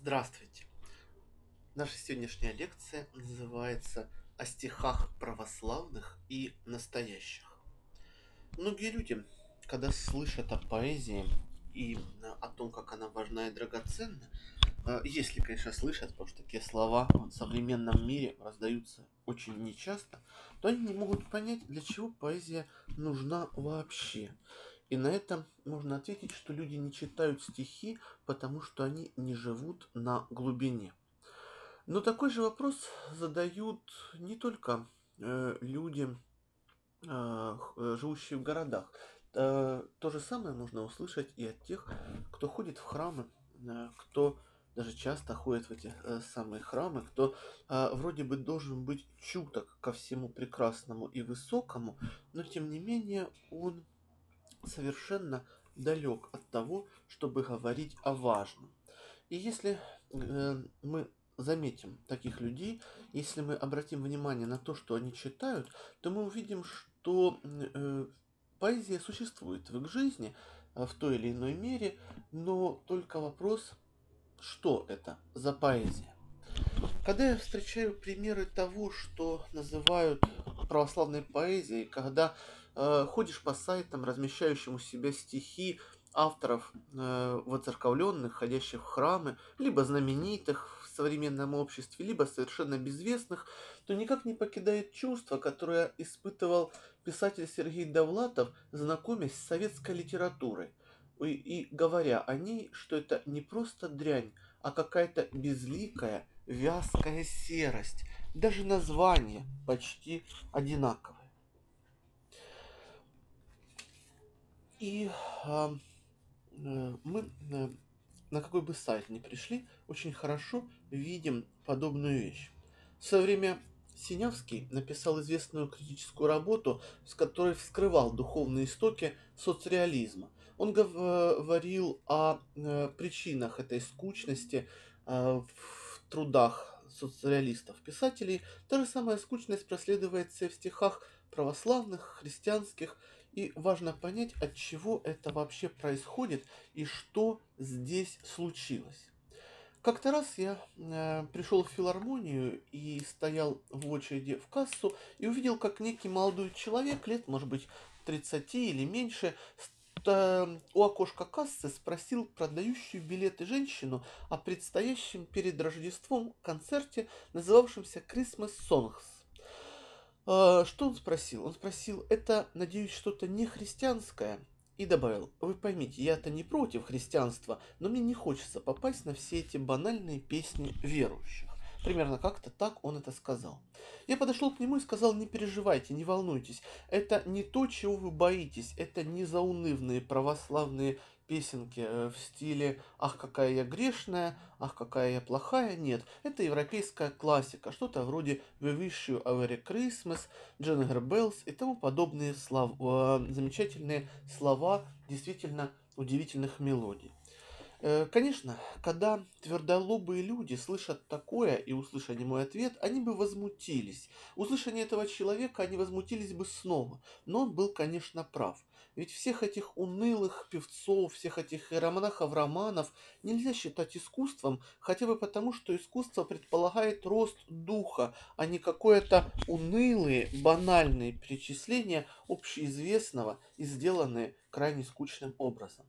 Здравствуйте! Наша сегодняшняя лекция называется «О стихах православных и настоящих». Многие люди, когда слышат о поэзии и о том, как она важна и драгоценна, э, если, конечно, слышат, потому что такие слова в современном мире раздаются очень нечасто, то они не могут понять, для чего поэзия нужна вообще. И на это можно ответить, что люди не читают стихи, потому что они не живут на глубине. Но такой же вопрос задают не только э, люди, э, э, живущие в городах. Э, то же самое нужно услышать и от тех, кто ходит в храмы, э, кто даже часто ходит в эти э, самые храмы, кто э, вроде бы должен быть чуток ко всему прекрасному и высокому, но тем не менее он совершенно далек от того, чтобы говорить о важном. И если э, мы заметим таких людей, если мы обратим внимание на то, что они читают, то мы увидим, что э, поэзия существует в их жизни э, в той или иной мере, но только вопрос, что это за поэзия. Когда я встречаю примеры того, что называют православной поэзией, когда Э, ходишь по сайтам, размещающим у себя стихи авторов э, воцерковленных, ходящих в храмы, либо знаменитых в современном обществе, либо совершенно безвестных, то никак не покидает чувство, которое испытывал писатель Сергей Довлатов, знакомясь с советской литературой и, и говоря о ней, что это не просто дрянь, а какая-то безликая, вязкая серость. Даже название почти одинаковое. И э, мы э, на какой бы сайт ни пришли, очень хорошо видим подобную вещь. В свое время Синявский написал известную критическую работу, с которой вскрывал духовные истоки соцреализма. Он говорил о э, причинах этой скучности э, в трудах соцреалистов-писателей. Та же самая скучность проследуется в стихах православных, христианских и важно понять, от чего это вообще происходит и что здесь случилось. Как-то раз я э, пришел в филармонию и стоял в очереди в кассу и увидел, как некий молодой человек, лет, может быть, 30 или меньше, э, у окошка кассы спросил продающую билеты женщину о предстоящем перед Рождеством концерте, называвшемся Christmas Songs. А, что он спросил? Он спросил, это, надеюсь, что-то не христианское? И добавил, вы поймите, я-то не против христианства, но мне не хочется попасть на все эти банальные песни верующих. Примерно как-то так он это сказал. Я подошел к нему и сказал, не переживайте, не волнуйтесь. Это не то, чего вы боитесь. Это не заунывные православные песенки э, в стиле «Ах, какая я грешная», «Ах, какая я плохая». Нет, это европейская классика, что-то вроде «We wish you a Merry Christmas», «Jingle Bells» и тому подобные слова, э, замечательные слова действительно удивительных мелодий. Э, конечно, когда твердолобые люди слышат такое и услышали мой ответ, они бы возмутились. Услышание этого человека они возмутились бы снова. Но он был, конечно, прав. Ведь всех этих унылых певцов, всех этих иеромонахов-романов нельзя считать искусством, хотя бы потому, что искусство предполагает рост духа, а не какое-то унылые, банальные перечисления общеизвестного и сделанные крайне скучным образом.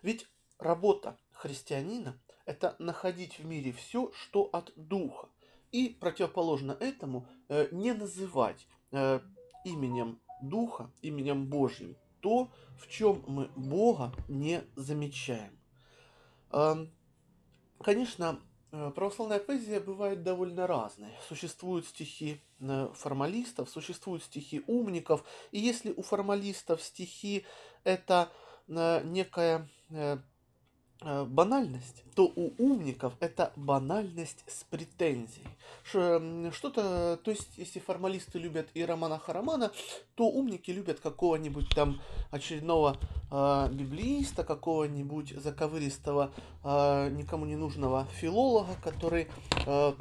Ведь работа христианина – это находить в мире все, что от духа, и противоположно этому э, не называть э, именем Духа, именем Божьим то, в чем мы Бога не замечаем. Конечно, э, православная поэзия бывает довольно разной. Существуют стихи э, формалистов, существуют стихи умников, и если у формалистов стихи это э, некая банальность, то у умников это банальность с претензией. Что-то, то есть, если формалисты любят и Романа Харамана, то умники любят какого-нибудь там очередного э, библииста, какого-нибудь заковыристого, э, никому не нужного филолога, который э,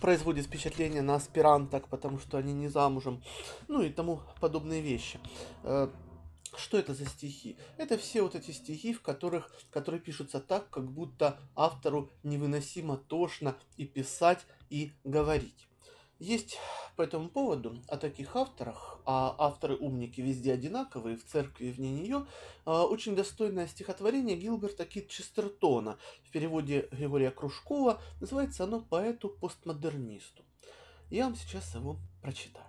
производит впечатление на аспиранток, потому что они не замужем, ну и тому подобные вещи. Э, что это за стихи? Это все вот эти стихи, в которых, которые пишутся так, как будто автору невыносимо тошно и писать, и говорить. Есть по этому поводу о таких авторах, а авторы-умники везде одинаковые, в церкви вне нее, а, очень достойное стихотворение Гилберта Кит Честертона. В переводе Григория Кружкова называется оно «Поэту-постмодернисту». Я вам сейчас его прочитаю.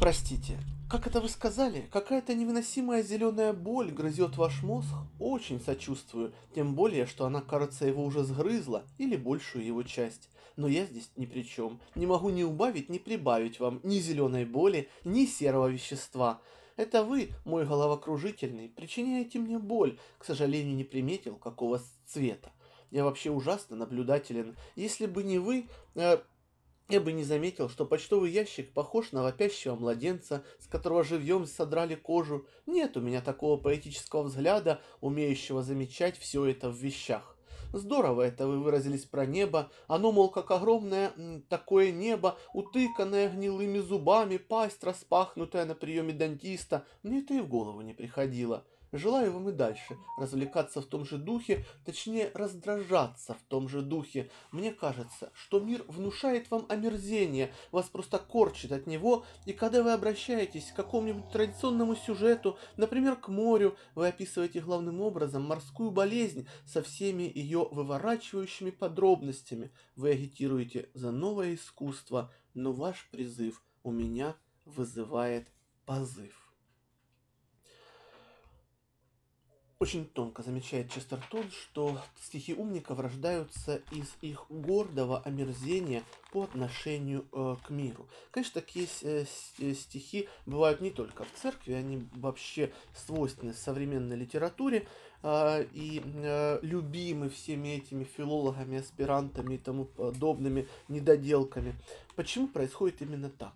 Простите, как это вы сказали? Какая-то невыносимая зеленая боль грызет ваш мозг? Очень сочувствую, тем более, что она, кажется, его уже сгрызла, или большую его часть. Но я здесь ни при чем. Не могу ни убавить, ни прибавить вам ни зеленой боли, ни серого вещества. Это вы, мой головокружительный, причиняете мне боль. К сожалению, не приметил, какого цвета. Я вообще ужасно наблюдателен. Если бы не вы, э, я бы не заметил, что почтовый ящик похож на вопящего младенца, с которого живьем содрали кожу. Нет у меня такого поэтического взгляда, умеющего замечать все это в вещах. Здорово это вы выразились про небо. Оно, мол, как огромное такое небо, утыканное гнилыми зубами, пасть распахнутая на приеме дантиста. Мне это и в голову не приходило. Желаю вам и дальше развлекаться в том же духе, точнее раздражаться в том же духе. Мне кажется, что мир внушает вам омерзение, вас просто корчит от него, и когда вы обращаетесь к какому-нибудь традиционному сюжету, например, к морю, вы описываете главным образом морскую болезнь со всеми ее выворачивающими подробностями. Вы агитируете за новое искусство, но ваш призыв у меня вызывает позыв. Очень тонко замечает Честертон, что стихи умников рождаются из их гордого омерзения по отношению э, к миру. Конечно, такие э, э, стихи бывают не только в церкви, они вообще свойственны современной литературе э, и э, любимы всеми этими филологами, аспирантами и тому подобными недоделками. Почему происходит именно так?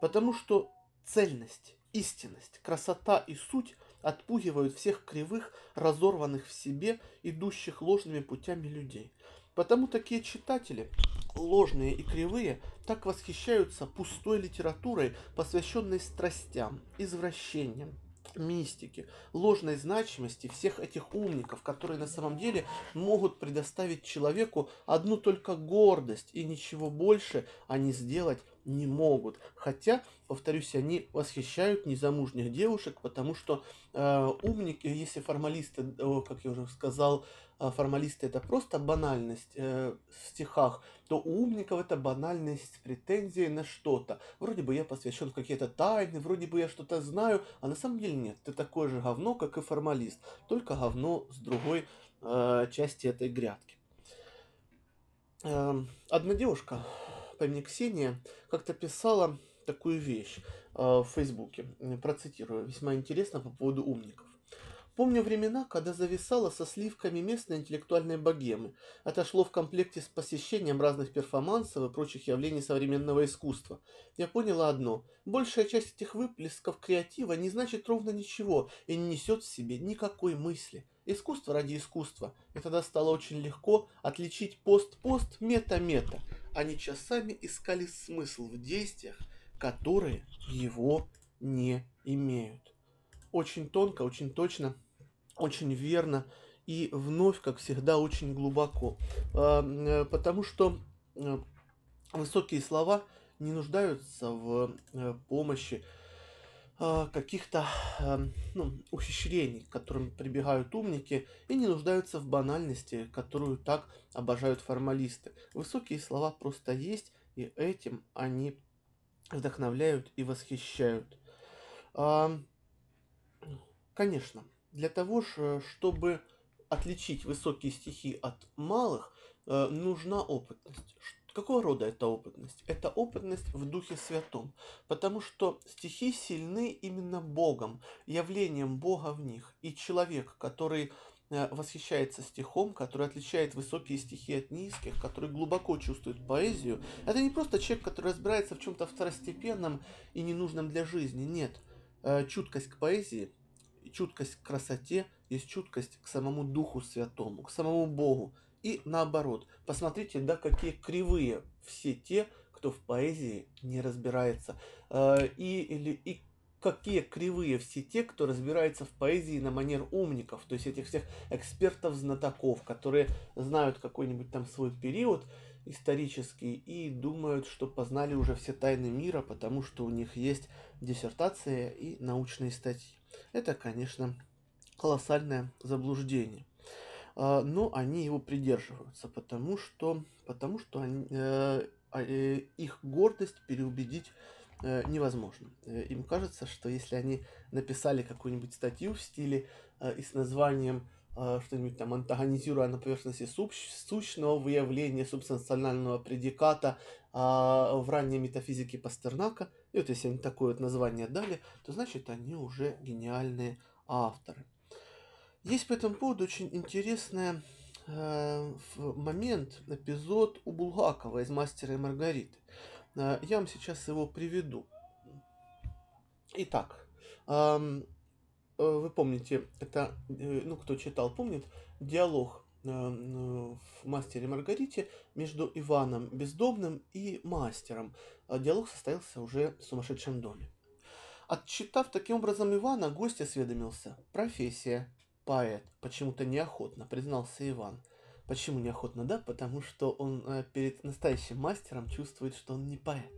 Потому что цельность, истинность, красота и суть отпугивают всех кривых, разорванных в себе, идущих ложными путями людей. Потому такие читатели, ложные и кривые, так восхищаются пустой литературой, посвященной страстям, извращениям, мистики, ложной значимости всех этих умников, которые на самом деле могут предоставить человеку одну только гордость и ничего больше они сделать не могут. Хотя, повторюсь, они восхищают незамужних девушек, потому что э, умники, если формалисты, э, как я уже сказал, формалисты это просто банальность э, в стихах, то у умников это банальность с претензией на что-то. Вроде бы я посвящен в какие-то тайны, вроде бы я что-то знаю, а на самом деле нет. Ты такое же говно, как и формалист, только говно с другой э, части этой грядки. Э, одна девушка по имени Ксения как-то писала такую вещь э, в Фейсбуке. Процитирую. Весьма интересно по поводу умников. Помню времена, когда зависало со сливками местной интеллектуальной богемы. Это шло в комплекте с посещением разных перформансов и прочих явлений современного искусства. Я поняла одно. Большая часть этих выплесков креатива не значит ровно ничего и не несет в себе никакой мысли. Искусство ради искусства. И тогда стало очень легко отличить пост-пост, мета-мета. Они часами искали смысл в действиях, которые его не имеют. Очень тонко, очень точно очень верно и вновь, как всегда, очень глубоко. А, э, потому что э, высокие слова не нуждаются в э, помощи а, каких-то ну, ухищрений, к которым прибегают умники, и не нуждаются в банальности, которую так обожают формалисты. Высокие слова просто есть, и этим они вдохновляют и восхищают. Конечно, для того, чтобы отличить высокие стихи от малых, э, нужна опытность. Какого рода эта опытность? Это опытность в Духе Святом, потому что стихи сильны именно Богом, явлением Бога в них. И человек, который э, восхищается стихом, который отличает высокие стихи от низких, который глубоко чувствует поэзию, это не просто человек, который разбирается в чем-то второстепенном и ненужном для жизни. Нет, э, чуткость к поэзии – чуткость к красоте есть чуткость к самому Духу Святому, к самому Богу. И наоборот, посмотрите, да, какие кривые все те, кто в поэзии не разбирается. Э, и, или, и какие кривые все те, кто разбирается в поэзии на манер умников, то есть этих всех экспертов-знатоков, которые знают какой-нибудь там свой период исторический и думают, что познали уже все тайны мира, потому что у них есть диссертация и научные статьи. Это, конечно, колоссальное заблуждение. А, но они его придерживаются, потому что, потому что они, э, а, э, их гордость переубедить э, невозможно. Им кажется, что если они написали какую-нибудь статью в стиле и с названием что-нибудь там антагонизируя на поверхности сущного выявления субстанционального предиката в ранней метафизике Пастернака, и вот если они такое вот название дали, то значит они уже гениальные авторы. Есть по этому поводу очень интересный э, момент, эпизод у Булгакова из «Мастера и Маргариты». Э, я вам сейчас его приведу. Итак, э, вы помните, это, э, ну, кто читал, помнит, диалог в «Мастере Маргарите» между Иваном Бездомным и мастером. Э, диалог состоялся уже в сумасшедшем доме. Отчитав таким образом Ивана, гость осведомился. Профессия поэт. Почему-то неохотно, признался Иван. Почему неохотно, да? Потому что он э, перед настоящим мастером чувствует, что он не поэт.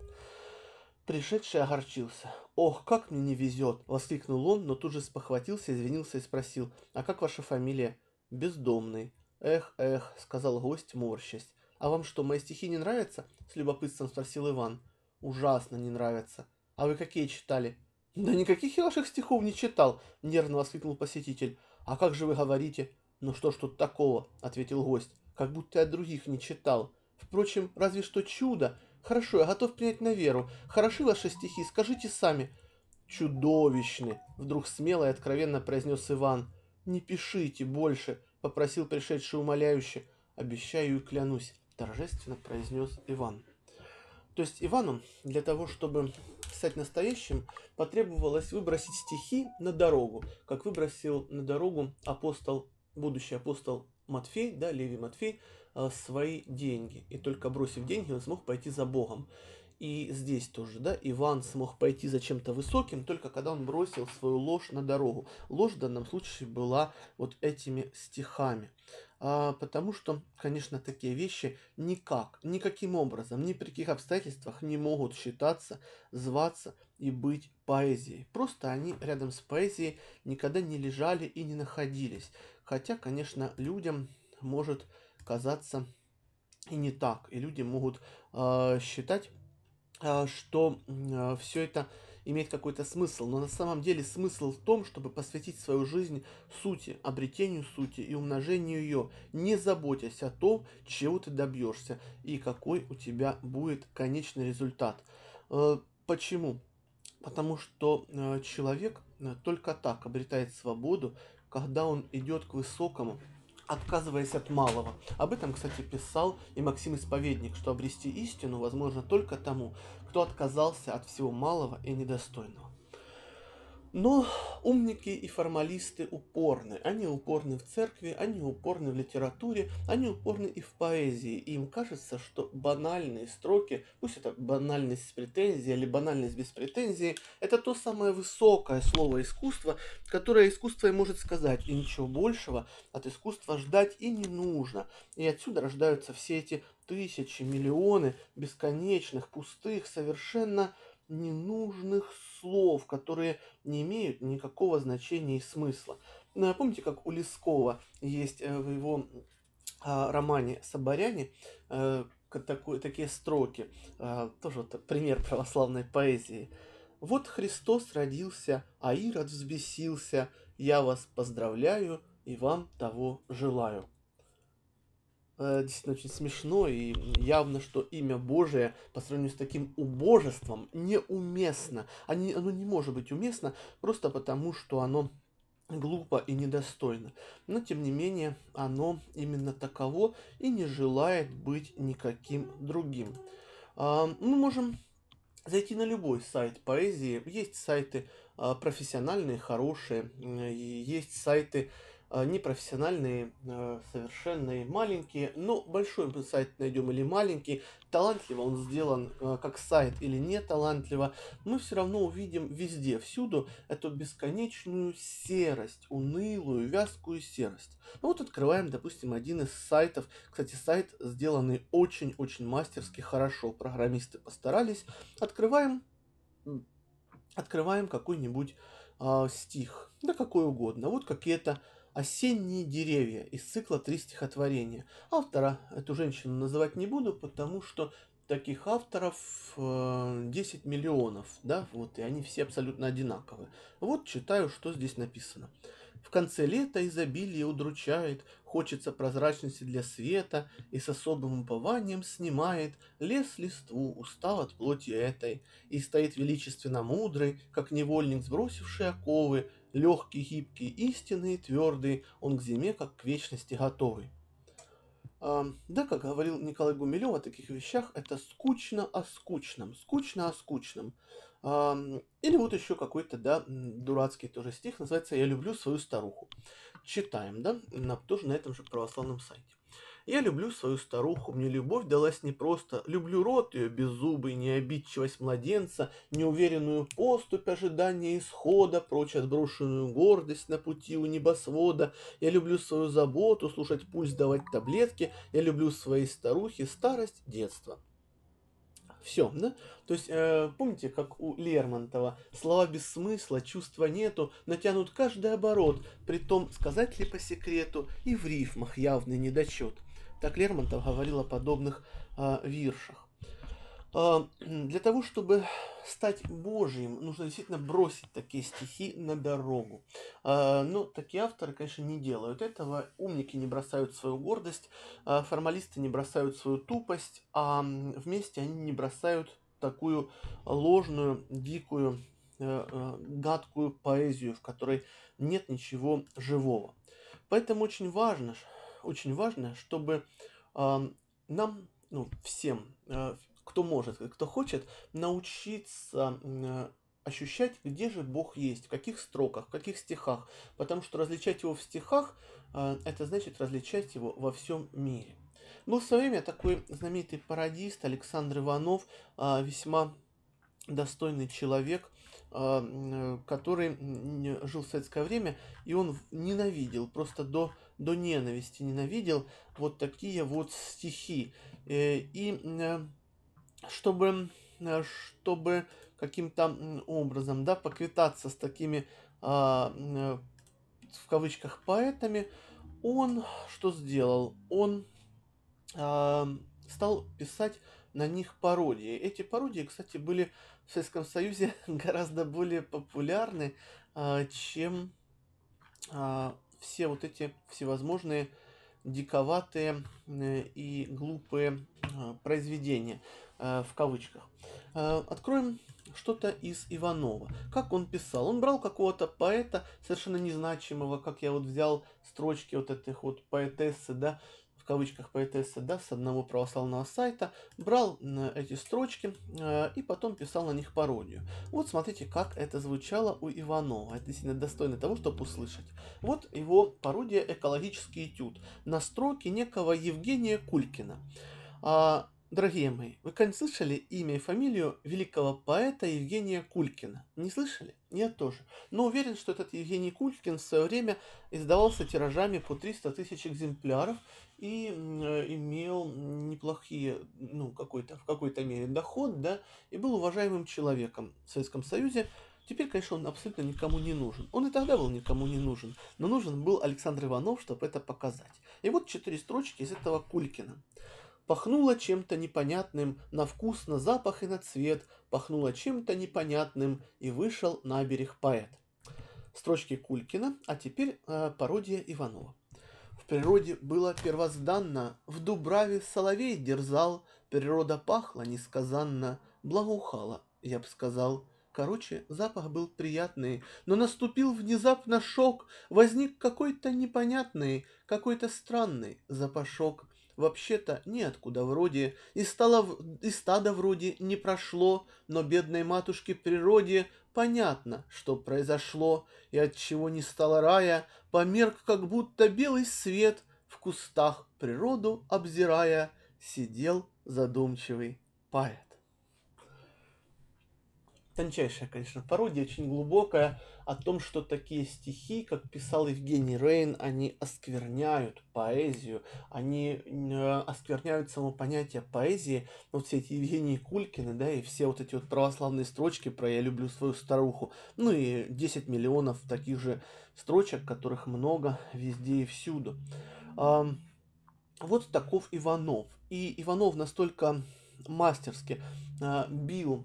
Пришедший огорчился. «Ох, как мне не везет!» — воскликнул он, но тут же спохватился, извинился и спросил. «А как ваша фамилия?» «Бездомный». «Эх, эх», — сказал гость, морщась. «А вам что, мои стихи не нравятся?» — с любопытством спросил Иван. «Ужасно не нравятся. А вы какие читали?» «Да никаких я ваших стихов не читал!» — нервно воскликнул посетитель. «А как же вы говорите?» «Ну что ж тут такого?» — ответил гость. «Как будто я других не читал. Впрочем, разве что чудо. Хорошо, я готов принять на веру. Хороши ваши стихи, скажите сами». «Чудовищны!» — вдруг смело и откровенно произнес Иван. «Не пишите больше!» — попросил пришедший умоляюще. «Обещаю и клянусь!» — торжественно произнес Иван. То есть Ивану для того, чтобы стать настоящим, потребовалось выбросить стихи на дорогу, как выбросил на дорогу апостол, будущий апостол Матфей, да, Левий Матфей, э, свои деньги. И только бросив деньги, он смог пойти за Богом. И здесь тоже, да, Иван смог пойти за чем-то высоким, только когда он бросил свою ложь на дорогу. Ложь в данном случае была вот этими стихами. А, потому что, конечно, такие вещи никак, никаким образом, ни при каких обстоятельствах не могут считаться, зваться и быть поэзией. Просто они рядом с поэзией никогда не лежали и не находились. Хотя, конечно, людям может казаться и не так. И люди могут э, считать что а, все это имеет какой-то смысл, но на самом деле смысл в том, чтобы посвятить свою жизнь сути, обретению сути и умножению ее, не заботясь о том, чего ты добьешься и какой у тебя будет конечный результат. Э, почему? Потому что человек только так обретает свободу, когда он идет к высокому, отказываясь от малого. Об этом, кстати, писал и Максим Исповедник, что обрести истину возможно только тому, кто отказался от всего малого и недостойного. Но умники и формалисты упорны. Они упорны в церкви, они упорны в литературе, они упорны и в поэзии. И им кажется, что банальные строки, пусть это банальность с претензией или банальность без претензии, это то самое высокое слово искусства, которое искусство и может сказать. И ничего большего от искусства ждать и не нужно. И отсюда рождаются все эти тысячи, миллионы бесконечных, пустых, совершенно ненужных слов, которые не имеют никакого значения и смысла. Ну, помните, как у Лескова есть э, в его а, романе «Соборяне» э, такой, такие строки, тоже вот пример православной поэзии. «Вот Христос родился, а Ирод взбесился, я вас поздравляю и вам того желаю» э, действительно очень смешно и явно, что имя Божие по сравнению с таким убожеством неуместно. Они, оно не может быть уместно просто потому, что оно глупо и недостойно. Но, тем не менее, оно именно таково и не желает быть никаким другим. А, мы можем зайти на любой сайт поэзии. Есть сайты а, профессиональные, хорошие, есть сайты непрофессиональные, а, совершенные, маленькие, но большой мы сайт найдем или маленький, талантливо он сделан а, как сайт или не талантливо, мы все равно увидим везде, всюду эту бесконечную серость, унылую, вязкую серость. Ну вот открываем, допустим, один из сайтов. Кстати, сайт сделанный очень-очень мастерски, хорошо. Программисты постарались. Открываем, открываем какой-нибудь э, стих. Да какой угодно. Вот какие-то «Осенние деревья» из цикла «Три стихотворения». Автора эту женщину называть не буду, потому что таких авторов 10 э, миллионов, да, вот, и они все абсолютно одинаковые. Вот читаю, что здесь написано. В конце лета изобилие удручает, хочется прозрачности для света, и с особым упованием снимает лес листву, устав от плоти этой, и стоит величественно мудрый, как невольник, сбросивший оковы, легкий, гибкий, истинный твердый, он к зиме, как к вечности готовый. А, да, как говорил Николай Гумилев о таких вещах, это скучно о скучном, скучно о скучном. Или вот еще какой-то, да, дурацкий тоже стих, называется «Я люблю свою старуху». Читаем, да, на, тоже на этом же православном сайте. Я люблю свою старуху, мне любовь далась непросто. Люблю рот ее беззубый, необидчивость младенца, неуверенную поступь ожидания исхода, прочь отброшенную гордость на пути у небосвода. Я люблю свою заботу, слушать пульс, давать таблетки. Я люблю своей старухе старость, детство. Все, да? То есть, э, помните, как у Лермонтова, слова без смысла, чувства нету, натянут каждый оборот, при том сказать ли по секрету, и в рифмах явный недочет. Так Лермонтов говорил о подобных э, виршах. А, для того, чтобы стать Божьим, нужно действительно бросить такие стихи на дорогу. А, но такие авторы, конечно, не делают этого. Умники не бросают свою гордость, а формалисты не бросают свою тупость, а вместе они не бросают такую ложную, дикую, э, э, гадкую поэзию, в которой нет ничего живого. Поэтому очень важно, очень важно, чтобы нам, ну, всем, э, кто может, кто хочет, научиться э, ощущать, где же Бог есть, в каких строках, в каких стихах. Потому что различать его в стихах, э, это значит различать его во всем мире. Был в свое время такой знаменитый пародист Александр Иванов, э, весьма достойный человек, который жил в советское время, и он ненавидел, просто до, до ненависти ненавидел вот такие вот стихи. И чтобы, э, чтобы каким-то образом, да, поквитаться с такими, а, э, в кавычках, поэтами, он что сделал? Он а, стал писать на них пародии. Эти пародии, кстати, были в Советском Союзе гораздо более популярны, а, чем все вот эти всевозможные диковатые э, и глупые произведения. Э, в кавычках. Э, откроем что-то из Иванова. Как он писал? Он брал какого-то поэта, совершенно незначимого, как я вот взял строчки вот этих вот поэтессы, да, кавычках поэтессы, да, с одного православного сайта, брал эти строчки э, и потом писал на них пародию. Вот смотрите, как это звучало у Иванова. Это действительно достойно того, чтобы услышать. Вот его пародия «Экологический этюд» на строке некого Евгения Кулькина. Дорогие мои, вы когда слышали имя и фамилию великого поэта Евгения Кулькина? Не слышали? Я тоже. Но уверен, что этот Евгений Кулькин в свое время издавался тиражами по 300 тысяч экземпляров и э, имел неплохие, ну, какой-то, в какой-то мере доход, да, и был уважаемым человеком в Советском Союзе. Теперь, конечно, он абсолютно никому не нужен. Он и тогда был никому не нужен, но нужен был Александр Иванов, чтобы это показать. И вот четыре строчки из этого Кулькина. Пахнуло чем-то непонятным на вкус, на запах и на цвет, пахнуло чем-то непонятным, и вышел на берег поэт. Строчки Кулькина, а теперь э, пародия Иванова. В природе было первозданно, в Дубраве соловей дерзал, природа пахла несказанно, благоухала, я бы сказал. Короче, запах был приятный, но наступил внезапно шок, возник какой-то непонятный, какой-то странный запашок вообще-то неоткуда вроде, и, стало, и стадо вроде не прошло, но бедной матушке природе понятно, что произошло, и от чего не стало рая, померк, как будто белый свет, в кустах природу обзирая, сидел задумчивый поэт. Тончайшая, конечно, пародия, очень глубокая, о том, что такие стихи, как писал Евгений Рейн, они оскверняют поэзию, они э, оскверняют само понятие поэзии. Вот все эти Евгении Кулькины, да, и все вот эти вот православные строчки про «Я люблю свою старуху», ну и 10 миллионов таких же строчек, которых много везде и всюду. Вот таков Иванов. И Иванов настолько мастерски э, бил,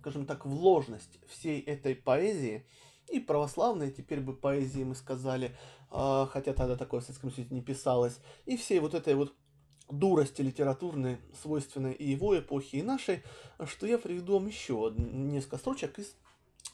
скажем так, в ложность всей этой поэзии, и православной, теперь бы поэзии мы сказали, э, хотя тогда такое в Советском Союзе не писалось, и всей вот этой вот дурости литературной, свойственной и его эпохе, и нашей, что я приведу вам еще несколько строчек из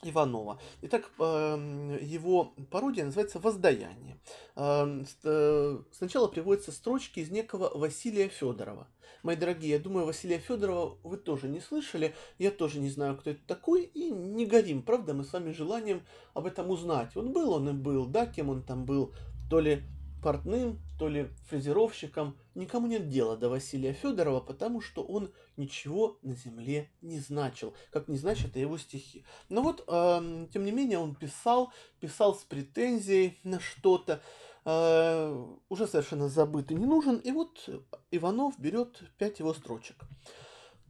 Иванова. Итак, эм, его пародия называется «Воздаяние». Эм, э, сначала приводятся строчки из некого Василия Федорова. Мои дорогие, я думаю, Василия Федорова вы тоже не слышали, я тоже не знаю, кто это такой, и не горим, правда, мы с вами желанием об этом узнать. Он был, он и был, да, кем он там был, то ли портным, то ли фрезеровщиком, никому нет дела до Василия Федорова, потому что он ничего на земле не значил, как не значат и его стихи. Но вот, э, тем не менее, он писал, писал с претензией на что-то, э, уже совершенно забыт и не нужен, и вот Иванов берет пять его строчек.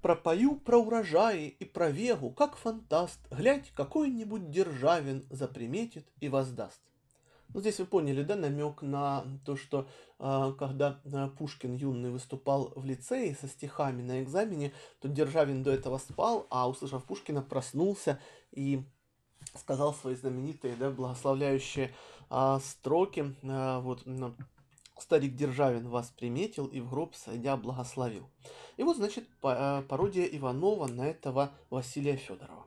Пропою про урожаи и про вегу, как фантаст, глядь, какой-нибудь державин заприметит и воздаст. Ну, здесь вы поняли, да, намек на то, что э, когда э, Пушкин юный выступал в лицее со стихами на экзамене, то Державин до этого спал, а услышав Пушкина, проснулся и сказал свои знаменитые, да, благословляющие э, строки. Э, вот, э, Старик Державин вас приметил и в гроб сойдя благословил. И вот, значит, пародия Иванова на этого Василия Федорова.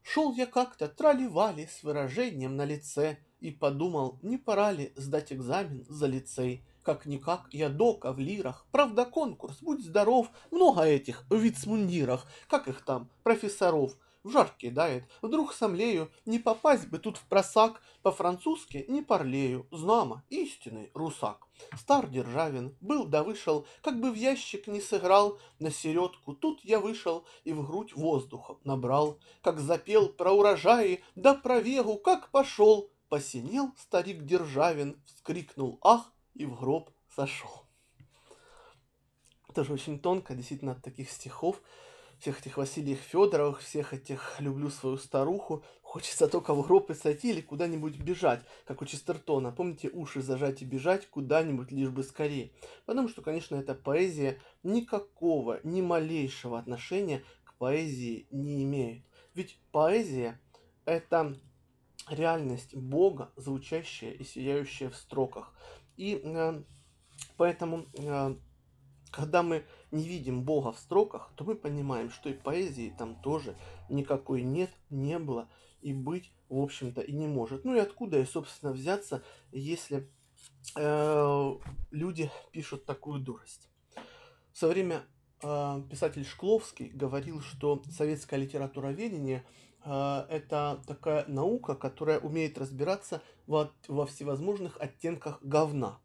Шел я как-то трали с выражением на лице, и подумал, не пора ли сдать экзамен за лицей. Как-никак я дока в лирах, правда конкурс, будь здоров, много этих в вицмундирах, как их там, профессоров, в жар кидает. Вдруг сомлею, не попасть бы тут в просак, по-французски не парлею, знамо, истинный русак. Стар Державин, был да вышел, как бы в ящик не сыграл, на середку тут я вышел и в грудь воздуха набрал, как запел про урожаи, да про вегу, как пошел, Посинел старик Державин, вскрикнул «Ах!» и в гроб сошел. Тоже очень тонко, действительно, от таких стихов, всех этих Василиев Федоровых, всех этих «люблю свою старуху», хочется только в гроб и сойти или куда-нибудь бежать, как у Честертона. Помните, уши зажать и бежать куда-нибудь, лишь бы скорее. Потому что, конечно, эта поэзия никакого, ни малейшего отношения к поэзии не имеет. Ведь поэзия – это реальность Бога, звучащая и сияющая в строках. И э, поэтому, э, когда мы не видим Бога в строках, то мы понимаем, что и поэзии там тоже никакой нет, не было и быть, в общем-то, и не может. Ну и откуда и, собственно, взяться, если э, люди пишут такую дурость. В свое время э, писатель Шкловский говорил, что советское литературоведение – это такая наука, которая умеет разбираться во, во всевозможных оттенках говна.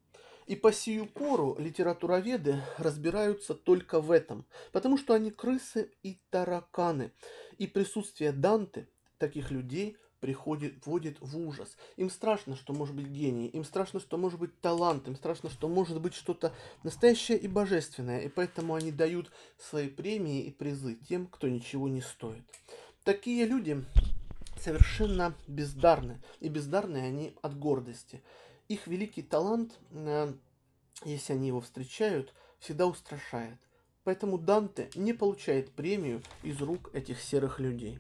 И по сию пору литературоведы разбираются только в этом, потому что они крысы и тараканы. И присутствие Данте, таких людей, приходит, вводит в ужас. Им страшно, что может быть гений, им страшно, что может быть талант, им страшно, что может быть что-то настоящее и божественное, и поэтому они дают свои премии и призы тем, кто ничего не стоит. Такие люди совершенно бездарны, и бездарны они от гордости. Их великий талант, э, если они его встречают, всегда устрашает. Поэтому Данте не получает премию из рук этих серых людей.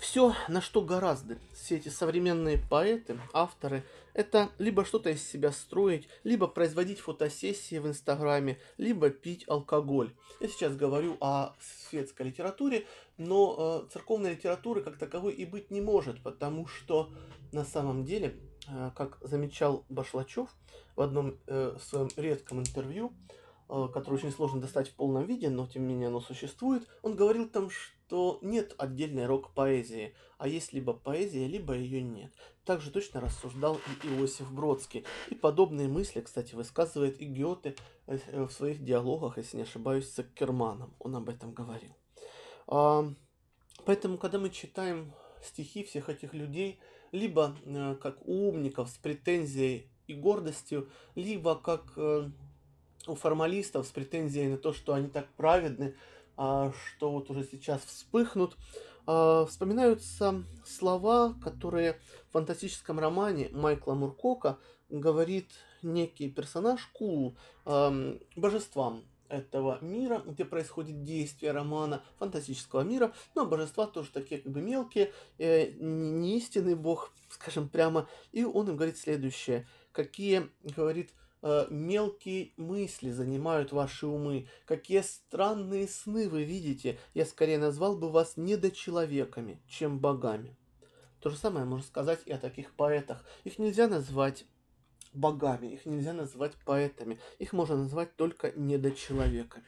Все, на что гораздо все эти современные поэты, авторы, это либо что-то из себя строить, либо производить фотосессии в Инстаграме, либо пить алкоголь. Я сейчас говорю о светской литературе, но э, церковной литературы как таковой и быть не может, потому что на самом деле, э, как замечал Башлачев в одном э, своем редком интервью, э, которое очень сложно достать в полном виде, но тем не менее оно существует, он говорил там, что то нет отдельной рок-поэзии, а есть либо поэзия, либо ее нет. Также точно рассуждал и Иосиф Бродский. И подобные мысли, кстати, высказывает и Гёте э, в своих диалогах, если не ошибаюсь, с Керманом. Он об этом говорил. А, поэтому, когда мы читаем стихи всех этих людей, либо э, как умников с претензией и гордостью, либо как э, у формалистов с претензией на то, что они так праведны, что вот уже сейчас вспыхнут, а, вспоминаются слова, которые в фантастическом романе Майкла Муркока говорит некий персонаж Кул божествам этого мира, где происходит действие романа фантастического мира, но божества тоже такие как бы мелкие, э, не истинный бог, скажем прямо, и он им говорит следующее, какие, говорит, мелкие мысли занимают ваши умы, какие странные сны вы видите, я скорее назвал бы вас недочеловеками, чем богами. То же самое можно сказать и о таких поэтах. Их нельзя назвать богами, их нельзя назвать поэтами, их можно назвать только недочеловеками.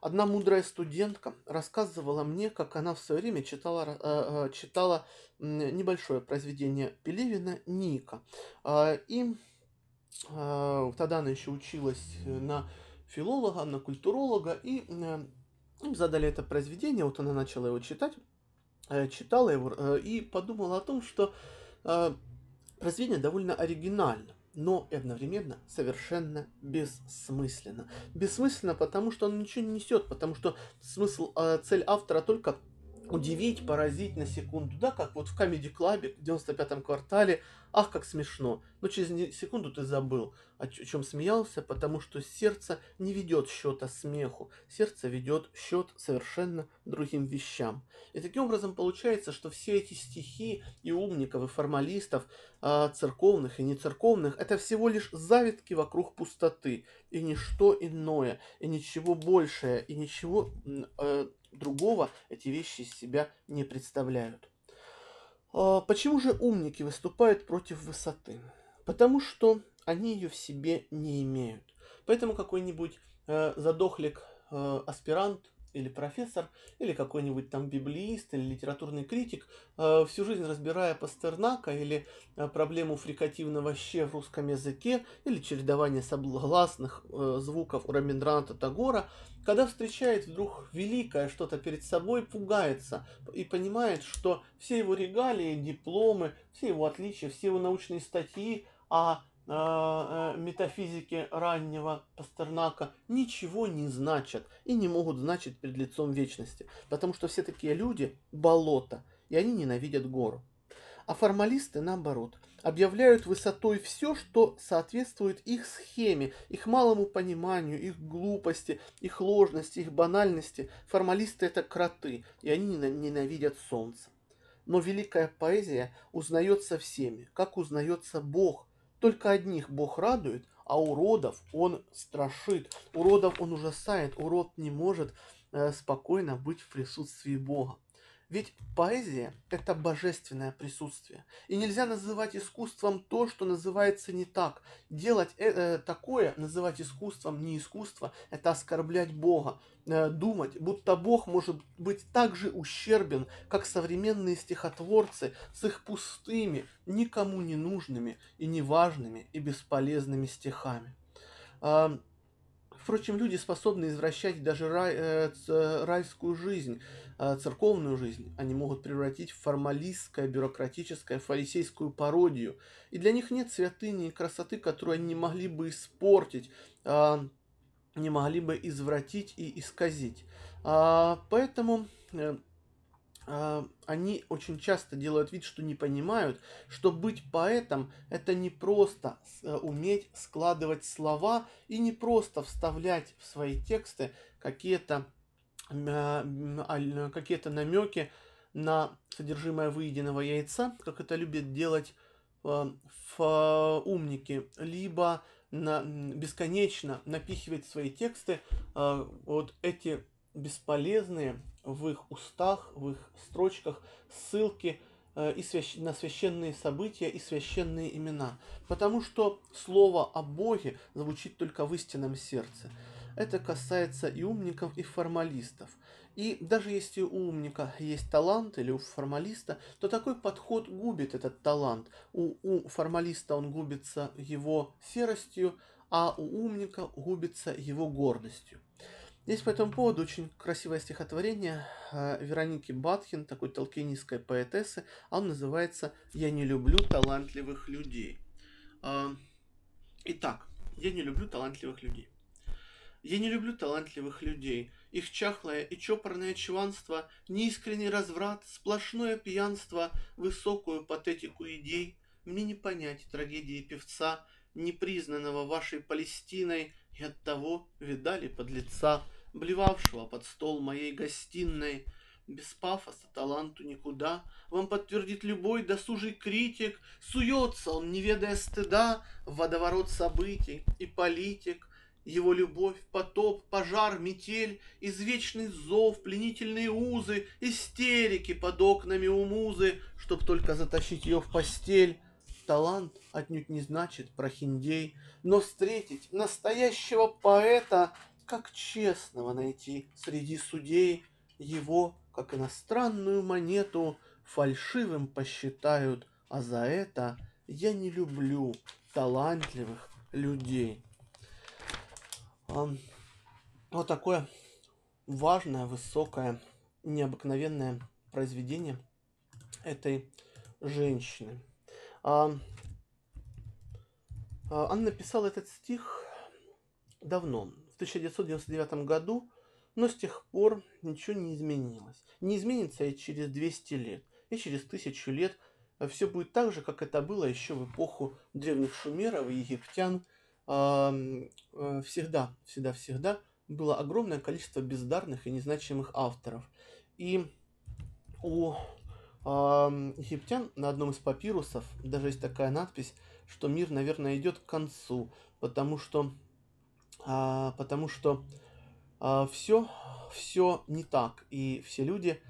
Одна мудрая студентка рассказывала мне, как она в свое время читала, э, э, читала небольшое произведение Пелевина «Ника». А, и тогда она еще училась на филолога, на культуролога, и им задали это произведение, вот она начала его читать, э, читала его и подумала о том, что произведение довольно оригинально но и одновременно совершенно бессмысленно. Бессмысленно, потому что он ничего не несет, потому что смысл, э, цель автора только удивить, поразить на секунду, да, как вот в Comedy Club в 95-м квартале, ах, как смешно, но через секунду ты забыл, о чем смеялся, потому что сердце не ведет счета смеху, сердце ведет счет совершенно другим вещам. И таким образом получается, что все эти стихи и умников, и формалистов, а, церковных и нецерковных, это всего лишь завитки вокруг пустоты, и ничто иное, и ничего большее, и ничего э, другого эти вещи из себя не представляют. А, почему же умники выступают против высоты? Потому что они ее в себе не имеют. Поэтому какой-нибудь э, задохлик э, аспирант или профессор, или какой-нибудь там библиист, или литературный критик, э, всю жизнь разбирая Пастернака или проблему фрикативного «щ» в русском языке, или чередование согласных звуков у Раминдраната Тагора, когда встречает вдруг великое что-то перед собой, пугается и понимает, что все его регалии, дипломы, все его отличия, все его научные статьи о Э, э, метафизики раннего Пастернака ничего не значат и не могут значить перед лицом вечности, потому что все такие люди – болото, и они ненавидят гору. А формалисты, наоборот, объявляют высотой все, что соответствует их схеме, их малому пониманию, их глупости, их ложности, их банальности. Формалисты – это кроты, и они ненавидят солнце. Но великая поэзия узнается всеми, как узнается Бог, только одних Бог радует, а уродов он страшит. Уродов он ужасает. Урод не может э, спокойно быть в присутствии Бога. Ведь поэзия – это божественное присутствие. И нельзя называть искусством то, что называется не так. Делать э, э, такое, называть искусством не искусство – это оскорблять Бога. Э, думать, будто Бог может быть так же ущербен, как современные стихотворцы с их пустыми, никому не нужными и неважными и бесполезными стихами. Э, Впрочем, люди способны извращать даже рай, э, райскую жизнь, э, церковную жизнь. Они могут превратить в формалистское, бюрократическое, фарисейскую пародию. И для них нет святыни и красоты, которую они не могли бы испортить, э, не могли бы извратить и исказить. А, поэтому э, они очень часто делают вид, что не понимают, что быть поэтом это не просто э, уметь складывать слова и не просто вставлять в свои тексты какие-то а, какие-то намеки на содержимое выеденного яйца, как это любят делать э, в умники, либо на, бесконечно напихивать в свои тексты э, вот эти бесполезные в их устах, в их строчках ссылки э, и свящ... на священные события и священные имена. Потому что слово о Боге звучит только в истинном сердце. Это касается и умников, и формалистов. И даже если у умника есть талант или у формалиста, то такой подход губит этот талант. У, у формалиста он губится его серостью, а у умника губится его гордостью. Есть по этому поводу очень красивое стихотворение э, Вероники Батхин, такой толкинистской поэтессы. Он называется «Я не люблю талантливых людей». А, итак, я не люблю талантливых людей. Я не люблю талантливых людей. Их чахлое и чопорное чванство, неискренний разврат, сплошное пьянство, высокую патетику идей. Мне не понять трагедии певца, непризнанного вашей Палестиной, и оттого видали подлеца, блевавшего под стол моей гостиной. Без пафоса таланту никуда, вам подтвердит любой досужий критик, суется он, не ведая стыда, в водоворот событий и политик. Его любовь, потоп, пожар, метель, извечный зов, пленительные узы, истерики под окнами у музы, чтоб только затащить ее в постель. Талант отнюдь не значит прохиндей, но встретить настоящего поэта как честного найти среди судей его, как иностранную монету, фальшивым посчитают, а за это я не люблю талантливых людей. Вот такое важное, высокое, необыкновенное произведение этой женщины. Она написала этот стих давно, 1999 году, но с тех пор ничего не изменилось. Не изменится и через 200 лет, и через тысячу лет все будет так же, как это было еще в эпоху древних шумеров и египтян. Э, всегда, всегда, всегда было огромное количество бездарных и незначимых авторов. И у египтян на одном из папирусов даже есть такая надпись, что мир, наверное, идет к концу, потому что а, потому что а, все, все не так, и все люди,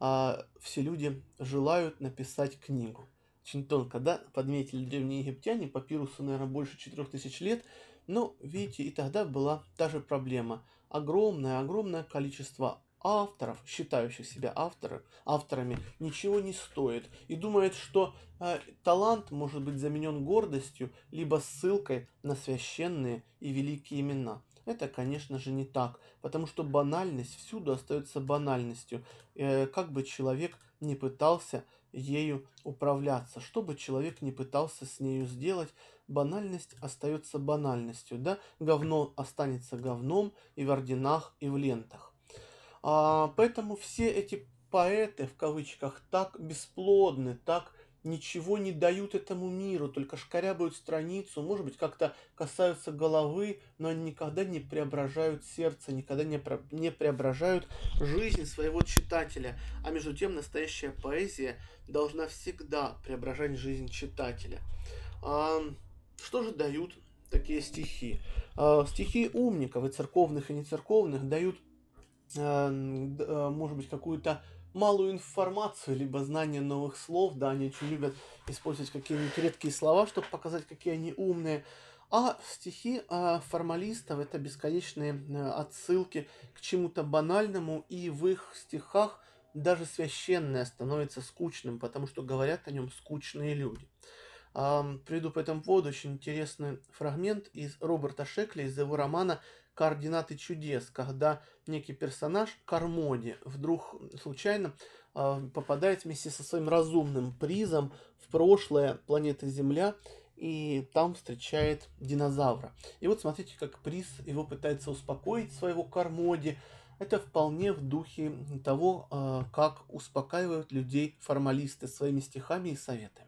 а, все люди желают написать книгу. Очень тонко, да, подметили древние египтяне, папирусу, наверное, больше 4000 лет, но, видите, и тогда была та же проблема. Огромное, огромное количество авторов, считающих себя авторы, авторами, ничего не стоит и думает, что э, талант может быть заменен гордостью, либо ссылкой на священные и великие имена. Это, конечно же, не так, потому что банальность всюду остается банальностью, э, как бы человек не пытался ею управляться, что бы человек не пытался с нею сделать, банальность остается банальностью, да, говно останется говном и в орденах, и в лентах. А, поэтому все эти поэты, в кавычках, так бесплодны, так ничего не дают этому миру, только шкарябают страницу, может быть, как-то касаются головы, но они никогда не преображают сердце, никогда не, про... не преображают жизнь своего читателя. А между тем настоящая поэзия должна всегда преображать жизнь читателя. А, что же дают такие стихи? А, стихи умников и церковных, и нецерковных дают может быть, какую-то малую информацию, либо знание новых слов, да, они очень любят использовать какие-нибудь редкие слова, чтобы показать, какие они умные. А стихи а, формалистов это бесконечные э, отсылки к чему-то банальному, и в их стихах даже священное становится скучным, потому что говорят о нем скучные люди. Приведу по этому поводу очень интересный фрагмент из Роберта Шекли, из его романа координаты чудес, когда некий персонаж Кармоди вдруг случайно э, попадает вместе со своим разумным призом в прошлое планеты Земля и там встречает динозавра. И вот смотрите, как приз его пытается успокоить своего Кармоди. Это вполне в духе того, э, как успокаивают людей формалисты своими стихами и советами.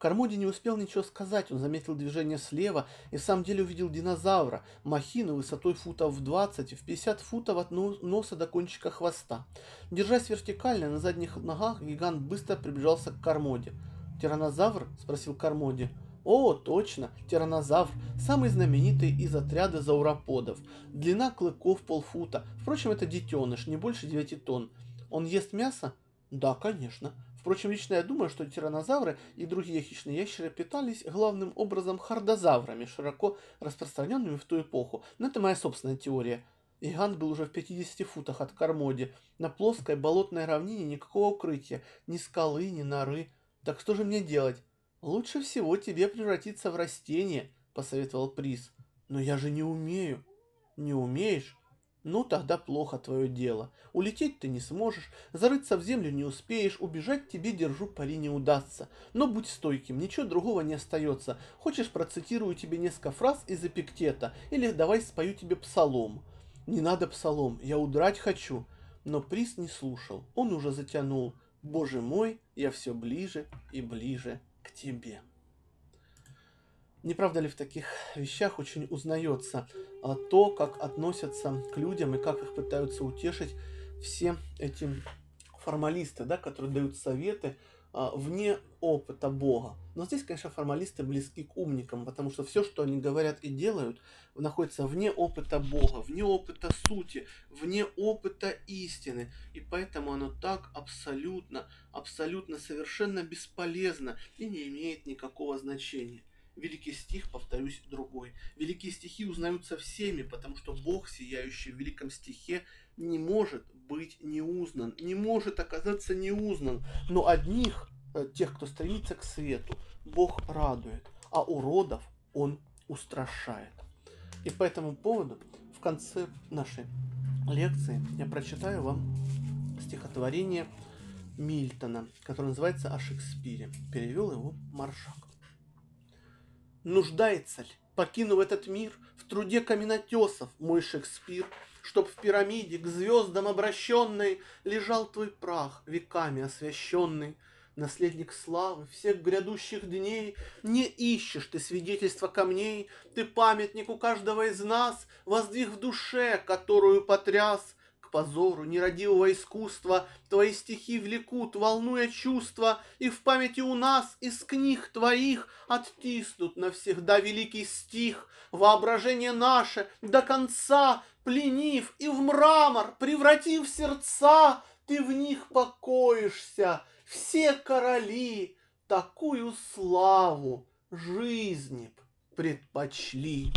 Кармоди не успел ничего сказать, он заметил движение слева и в самом деле увидел динозавра, махину высотой футов в 20 и в 50 футов от носа до кончика хвоста. Держась вертикально на задних ногах, гигант быстро приближался к Кармоди. «Тиранозавр?» – спросил Кармоди. О, точно, тиранозавр, самый знаменитый из отряда зауроподов. Длина клыков полфута. Впрочем, это детеныш, не больше 9 тонн. Он ест мясо? Да, конечно. Впрочем, лично я думаю, что тиранозавры и другие хищные ящеры питались главным образом хардозаврами, широко распространенными в ту эпоху. Но это моя собственная теория. Иган был уже в 50 футах от Кармоди. На плоской болотной равнине никакого укрытия, ни скалы, ни норы. Так что же мне делать? Лучше всего тебе превратиться в растение, посоветовал Приз. Но я же не умею. Не умеешь? Ну, тогда плохо твое дело. Улететь ты не сможешь, зарыться в землю не успеешь, убежать тебе, держу пари, не удастся. Но будь стойким, ничего другого не остается. Хочешь, процитирую тебе несколько фраз из Эпиктета, или давай спою тебе псалом. Не надо псалом, я удрать хочу. Но приз не слушал, он уже затянул. Боже мой, я все ближе и ближе к тебе. Не правда ли в таких вещах очень узнается а, то, как относятся к людям и как их пытаются утешить все эти формалисты, да, которые дают советы а, вне опыта Бога. Но здесь, конечно, формалисты близки к умникам, потому что все, что они говорят и делают, находится вне опыта Бога, вне опыта сути, вне опыта истины. И поэтому оно так абсолютно, абсолютно совершенно бесполезно и не имеет никакого значения. Великий стих, повторюсь, другой. Великие стихи узнаются всеми, потому что Бог, сияющий в великом стихе, не может быть неузнан, не может оказаться неузнан. Но одних, э, тех, кто стремится к свету, Бог радует, а уродов Он устрашает. И по этому поводу в конце нашей лекции я прочитаю вам стихотворение Мильтона, которое называется «О Шекспире». Перевел его Маршак. Нуждается ли, покинув этот мир, в труде каменотесов мой Шекспир, Чтоб в пирамиде к звездам обращенной Лежал твой прах, веками освященный, Наследник славы всех грядущих дней, Не ищешь ты свидетельства камней, Ты памятник у каждого из нас, Воздвиг в душе, которую потряс позору нерадивого искусства Твои стихи влекут, волнуя чувства, И в памяти у нас из книг твоих Оттиснут навсегда великий стих, Воображение наше до конца Пленив и в мрамор превратив сердца, Ты в них покоишься, все короли Такую славу жизни предпочли.